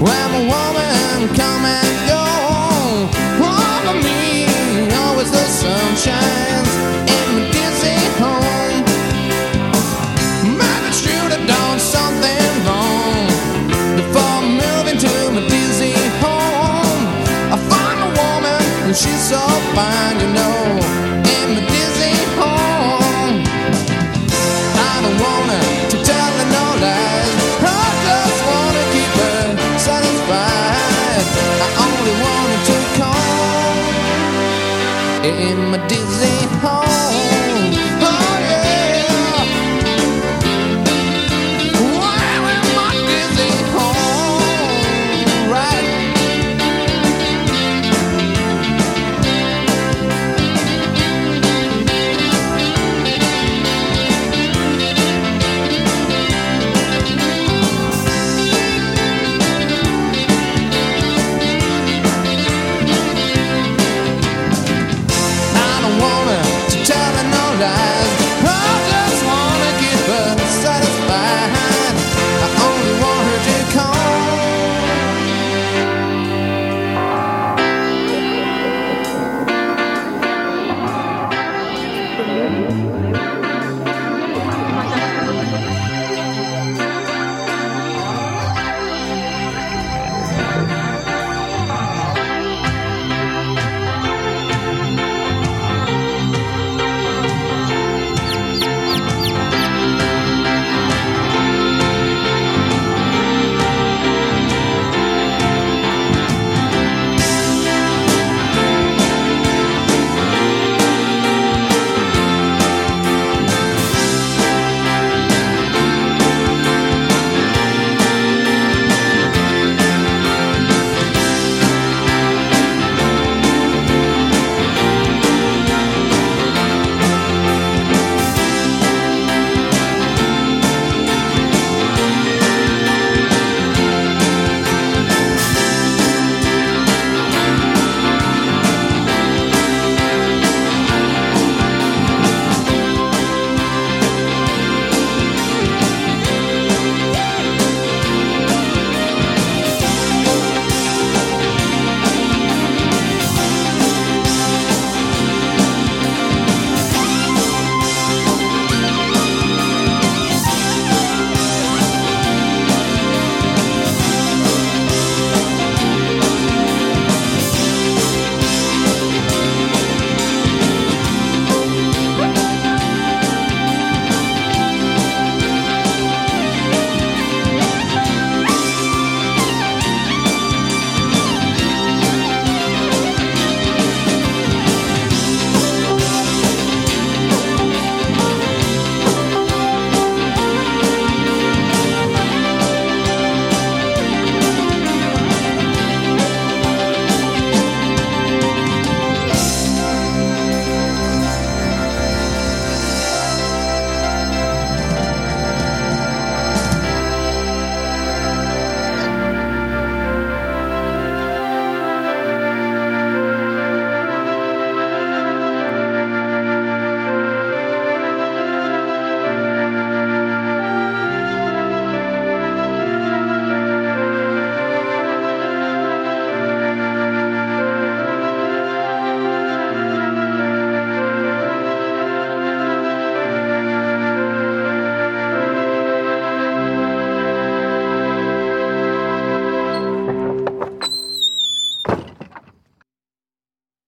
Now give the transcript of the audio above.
woman come and go. Me, always the sun shines in dizzy home. Should have done something wrong before moving to my dizzy home. I find a woman and she's so fine. in my dizzy